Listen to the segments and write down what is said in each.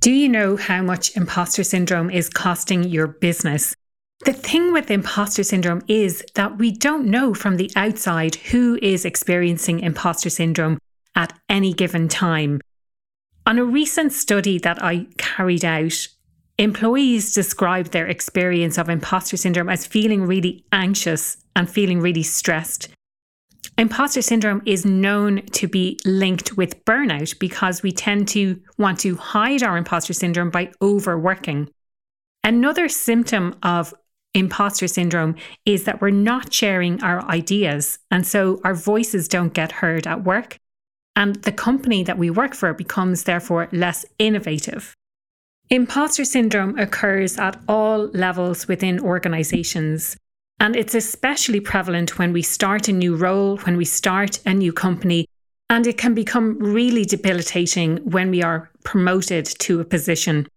Do you know how much imposter syndrome is costing your business? The thing with imposter syndrome is that we don't know from the outside who is experiencing imposter syndrome at any given time. On a recent study that I carried out, employees described their experience of imposter syndrome as feeling really anxious and feeling really stressed. Imposter syndrome is known to be linked with burnout because we tend to want to hide our imposter syndrome by overworking. Another symptom of imposter syndrome is that we're not sharing our ideas, and so our voices don't get heard at work, and the company that we work for becomes therefore less innovative. Imposter syndrome occurs at all levels within organizations. And it's especially prevalent when we start a new role, when we start a new company, and it can become really debilitating when we are promoted to a position.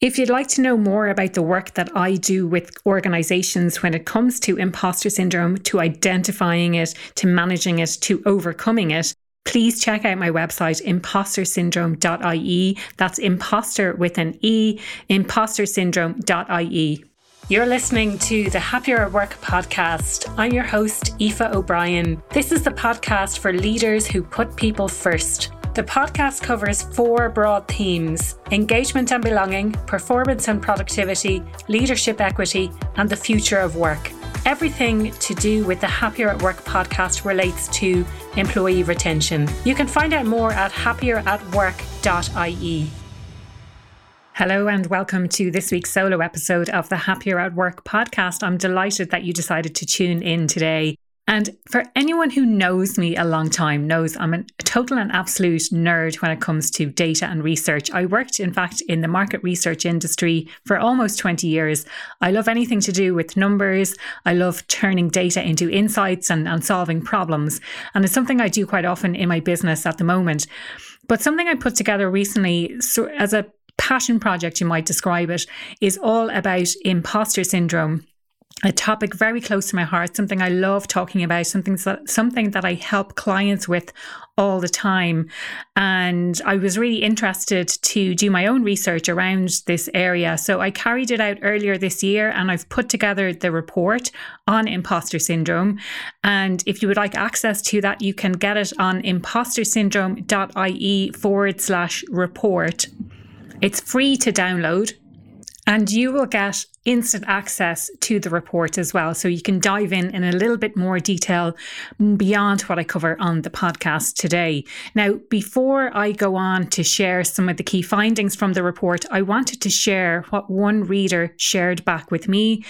If you'd like to know more about the work that I do with organizations when it comes to imposter syndrome, to identifying it, to managing it, to overcoming it, please check out my website, impostersyndrome.ie. That's imposter with an E, impostersyndrome.ie. You're listening to the Happier at Work podcast. I'm your host, Aoife O'Brien. This is the podcast for leaders who put people first. The podcast covers four broad themes engagement and belonging, performance and productivity, leadership equity, and the future of work. Everything to do with the Happier at Work podcast relates to employee retention. You can find out more at happieratwork.ie. Hello, and welcome to this week's solo episode of the Happier at Work podcast. I'm delighted that you decided to tune in today. And for anyone who knows me a long time, knows I'm a total and absolute nerd when it comes to data and research. I worked, in fact, in the market research industry for almost 20 years. I love anything to do with numbers. I love turning data into insights and, and solving problems. And it's something I do quite often in my business at the moment. But something I put together recently so as a passion project, you might describe it, is all about imposter syndrome a topic very close to my heart, something I love talking about, something that, something that I help clients with all the time. And I was really interested to do my own research around this area. So I carried it out earlier this year and I've put together the report on imposter syndrome. And if you would like access to that, you can get it on impostersyndrome.ie forward slash report. It's free to download. And you will get instant access to the report as well. So you can dive in in a little bit more detail beyond what I cover on the podcast today. Now, before I go on to share some of the key findings from the report, I wanted to share what one reader shared back with me,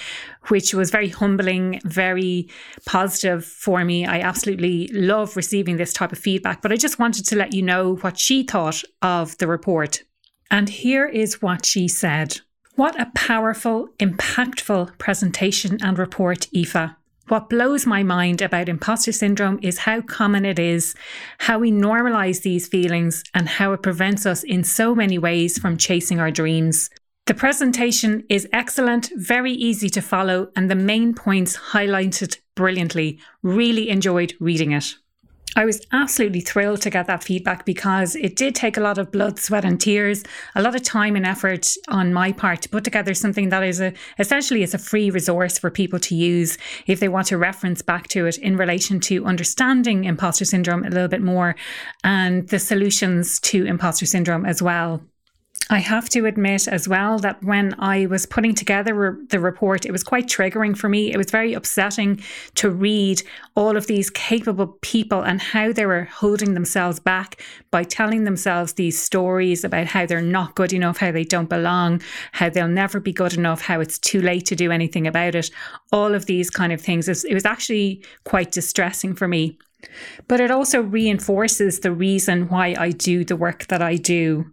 which was very humbling, very positive for me. I absolutely love receiving this type of feedback, but I just wanted to let you know what she thought of the report. And here is what she said. What a powerful, impactful presentation and report, Aoife. What blows my mind about imposter syndrome is how common it is, how we normalize these feelings, and how it prevents us in so many ways from chasing our dreams. The presentation is excellent, very easy to follow, and the main points highlighted brilliantly. Really enjoyed reading it. I was absolutely thrilled to get that feedback because it did take a lot of blood, sweat, and tears, a lot of time and effort on my part to put together something that is a, essentially is a free resource for people to use if they want to reference back to it in relation to understanding imposter syndrome a little bit more and the solutions to imposter syndrome as well. I have to admit as well that when I was putting together the report, it was quite triggering for me. It was very upsetting to read all of these capable people and how they were holding themselves back by telling themselves these stories about how they're not good enough, how they don't belong, how they'll never be good enough, how it's too late to do anything about it. All of these kind of things. It was actually quite distressing for me. But it also reinforces the reason why I do the work that I do.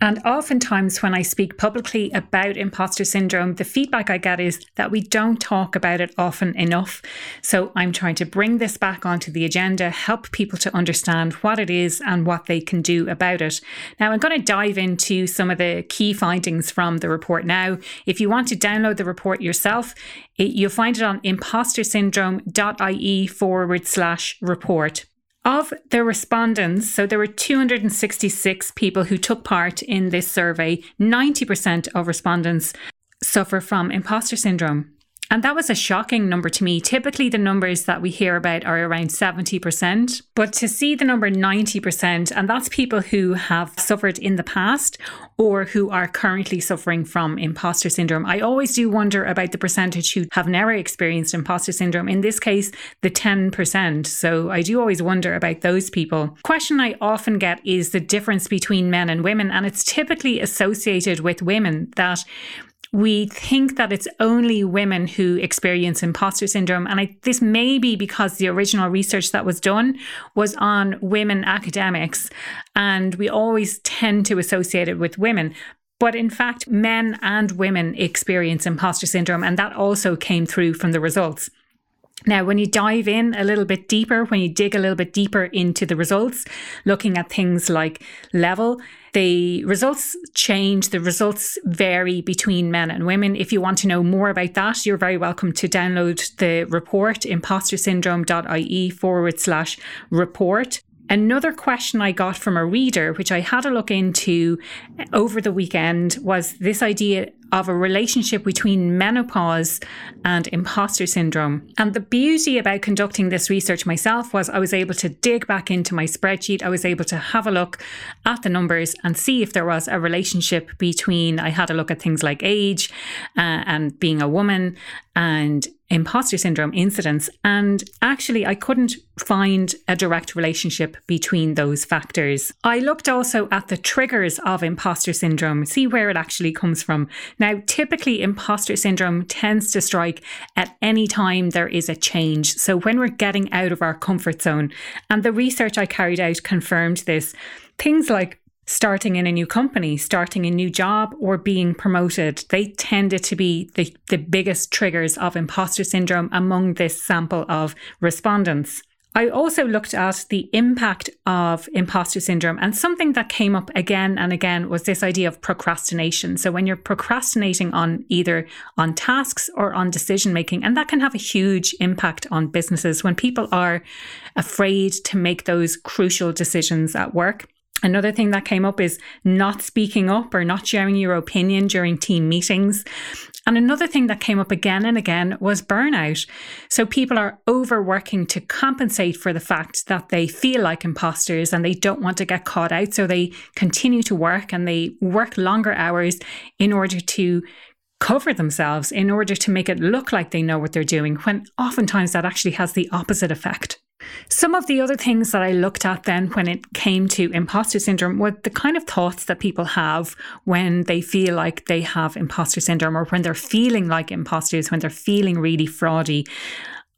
And oftentimes, when I speak publicly about imposter syndrome, the feedback I get is that we don't talk about it often enough. So I'm trying to bring this back onto the agenda, help people to understand what it is and what they can do about it. Now, I'm going to dive into some of the key findings from the report now. If you want to download the report yourself, it, you'll find it on impostersyndrome.ie forward slash report. Of the respondents, so there were 266 people who took part in this survey, 90% of respondents suffer from imposter syndrome. And that was a shocking number to me. Typically, the numbers that we hear about are around 70%. But to see the number 90%, and that's people who have suffered in the past or who are currently suffering from imposter syndrome. I always do wonder about the percentage who have never experienced imposter syndrome. In this case, the 10%. So I do always wonder about those people. Question I often get is the difference between men and women. And it's typically associated with women that we think that it's only women who experience imposter syndrome. And I, this may be because the original research that was done was on women academics, and we always tend to associate it with women. But in fact, men and women experience imposter syndrome, and that also came through from the results. Now, when you dive in a little bit deeper, when you dig a little bit deeper into the results, looking at things like level, the results change, the results vary between men and women. If you want to know more about that, you're very welcome to download the report, impostersyndrome.ie forward slash report. Another question I got from a reader, which I had a look into over the weekend, was this idea of a relationship between menopause and imposter syndrome. And the beauty about conducting this research myself was I was able to dig back into my spreadsheet. I was able to have a look at the numbers and see if there was a relationship between, I had a look at things like age uh, and being a woman and imposter syndrome incidents. And actually, I couldn't find a direct relationship between those factors. I looked also at the triggers of imposter syndrome, see where it actually comes from. Now, typically, imposter syndrome tends to strike at any time there is a change. So, when we're getting out of our comfort zone, and the research I carried out confirmed this, things like starting in a new company, starting a new job, or being promoted. They tended to be the, the biggest triggers of imposter syndrome among this sample of respondents. I also looked at the impact of imposter syndrome, and something that came up again and again was this idea of procrastination. So, when you're procrastinating on either on tasks or on decision making, and that can have a huge impact on businesses when people are afraid to make those crucial decisions at work. Another thing that came up is not speaking up or not sharing your opinion during team meetings. And another thing that came up again and again was burnout. So people are overworking to compensate for the fact that they feel like imposters and they don't want to get caught out. So they continue to work and they work longer hours in order to cover themselves, in order to make it look like they know what they're doing, when oftentimes that actually has the opposite effect. Some of the other things that I looked at then when it came to imposter syndrome were the kind of thoughts that people have when they feel like they have imposter syndrome or when they're feeling like imposters, when they're feeling really fraudy.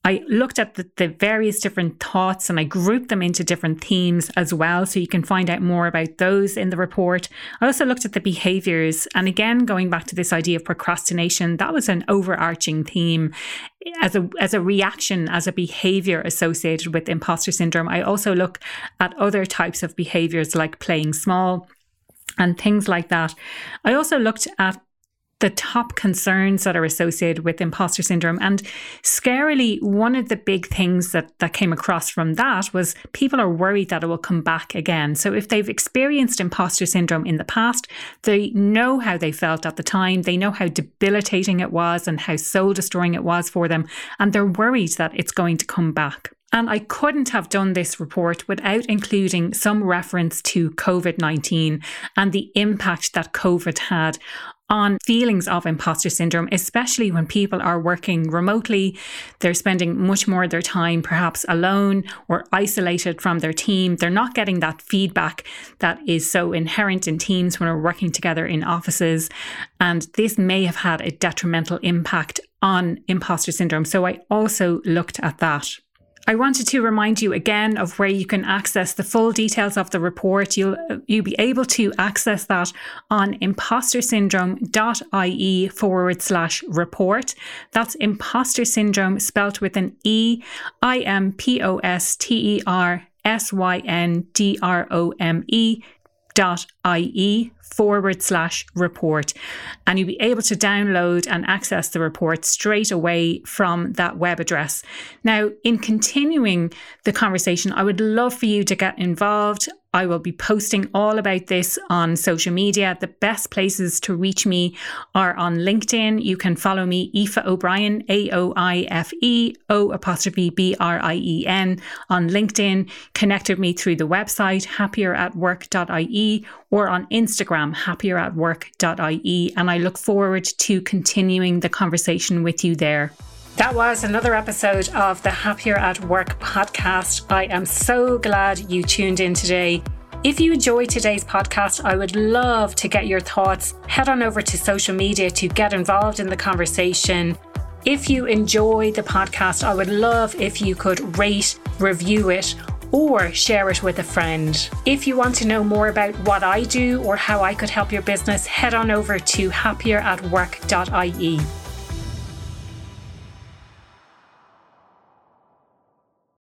I looked at the, the, various different thoughts and I grouped them into different themes as well. So you can find out more about those in the report. I also looked at the behaviors. And again, going back to this idea of procrastination, that was an overarching theme as a, as a reaction, as a behavior associated with imposter syndrome. I also look at other types of behaviors like playing small and things like that. I also looked at the top concerns that are associated with imposter syndrome. And scarily, one of the big things that, that came across from that was people are worried that it will come back again. So if they've experienced imposter syndrome in the past, they know how they felt at the time, they know how debilitating it was and how soul destroying it was for them, and they're worried that it's going to come back. And I couldn't have done this report without including some reference to COVID 19 and the impact that COVID had on feelings of imposter syndrome, especially when people are working remotely. They're spending much more of their time perhaps alone or isolated from their team. They're not getting that feedback that is so inherent in teams when we're working together in offices. And this may have had a detrimental impact on imposter syndrome. So I also looked at that. I wanted to remind you again of where you can access the full details of the report. You'll you'll be able to access that on impostersyndrome.ie forward slash report. That's imposter syndrome spelt with an E I M P O S T E R S Y N D R O M E dot ie forward slash report. And you'll be able to download and access the report straight away from that web address. Now, in continuing the conversation, I would love for you to get involved. I will be posting all about this on social media. The best places to reach me are on LinkedIn. You can follow me, Aoife O'Brien, A O I F E O apostrophe B R I E N on LinkedIn. Connect with me through the website, happieratwork.ie, or on Instagram, happieratwork.ie. And I look forward to continuing the conversation with you there. That was another episode of the Happier at Work podcast. I am so glad you tuned in today. If you enjoyed today's podcast, I would love to get your thoughts. Head on over to social media to get involved in the conversation. If you enjoy the podcast, I would love if you could rate, review it, or share it with a friend. If you want to know more about what I do or how I could help your business, head on over to happieratwork.ie.